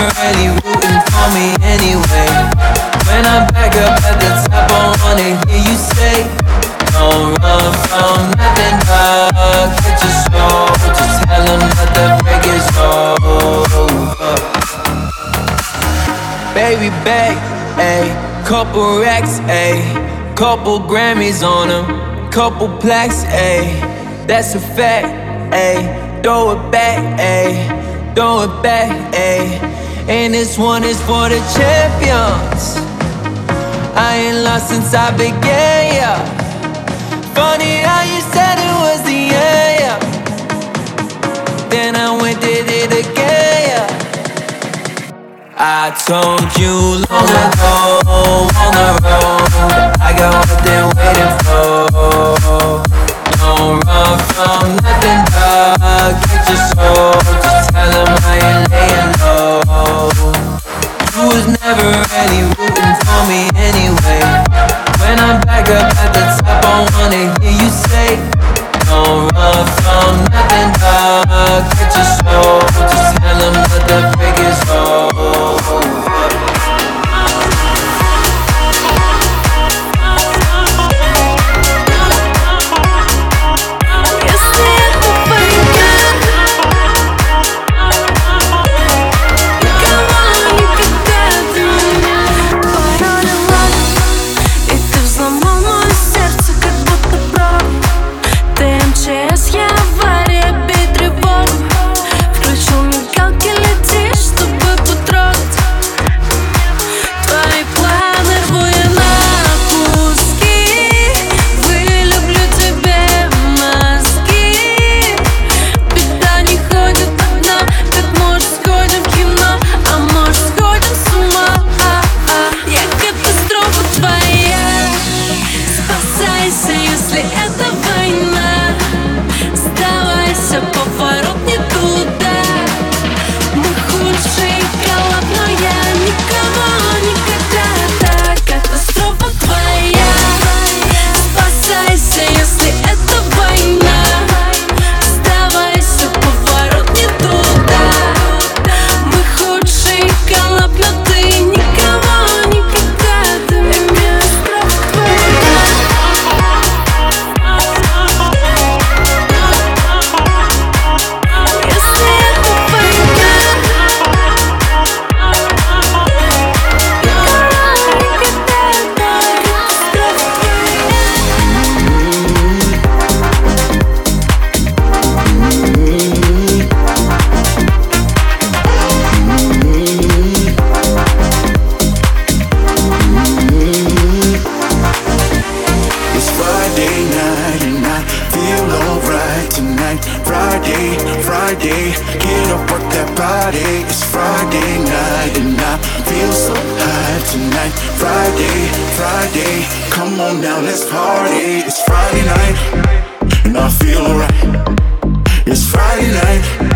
already rooting for me anyway. When I'm back up at the top, I wanna hear you say, Don't run from nothing, dog. Get your soul. Just tell them that the break is over. Baby back, ayy. Couple racks, ayy. Couple Grammys on them. Couple plaques, ayy. That's a fact, ayy. Throw it back, ayy throw it back, ayy. And this one is for the champions. I ain't lost since I began, yeah. Funny how you said it was the end, yeah. Then I went did it again, yeah. I told you long ago on the road. tonight. Friday, Friday, come on now, let's party. It's Friday night, and I feel alright. It's Friday night.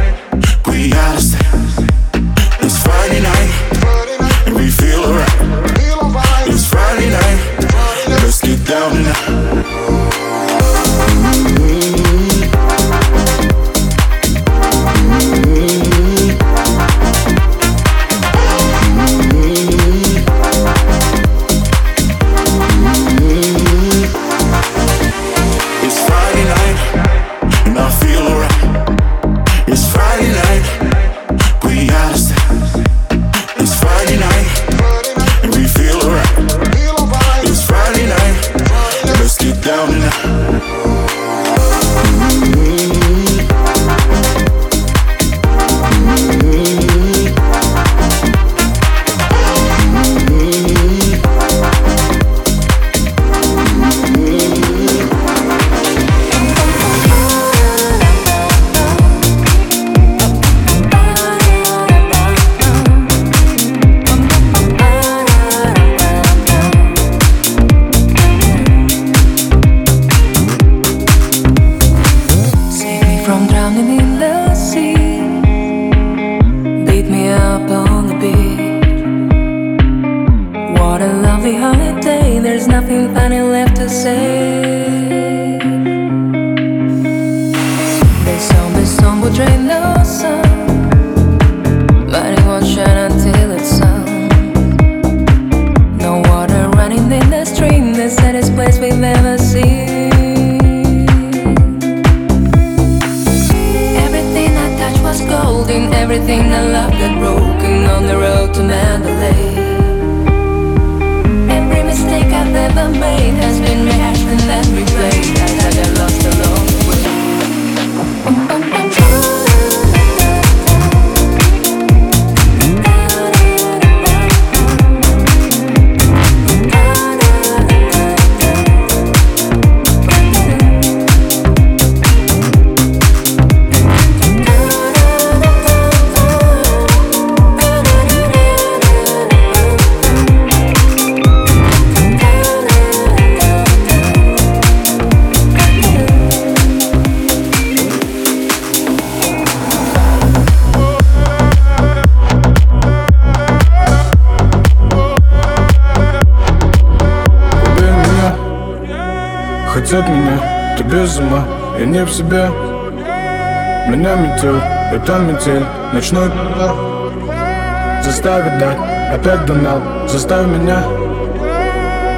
nothing funny left to say Отойди от меня, ты без ума, я не в себе Меня метел, это метель, ночной пар Заставит дать, опять донал, заставь меня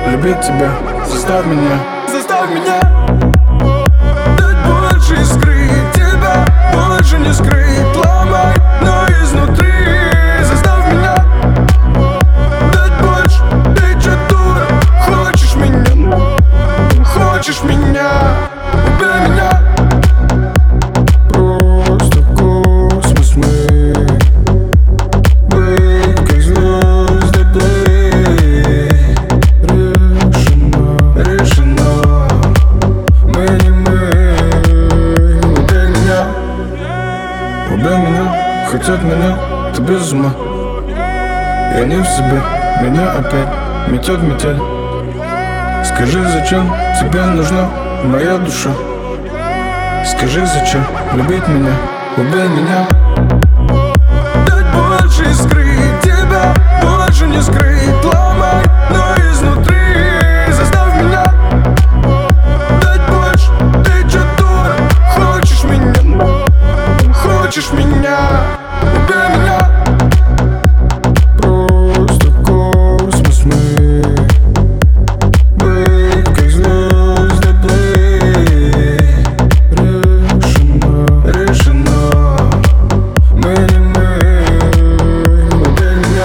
Любить тебя, заставь меня Заставь меня Дать больше искры тебя, больше не скрыть, ломать Ведь от меня ты без ума Я не в себе, меня опять метет метель Скажи, зачем тебе нужна моя душа Скажи, зачем любить меня, убей меня Дать больше скрыть тебя, больше не скрыть, ломай, но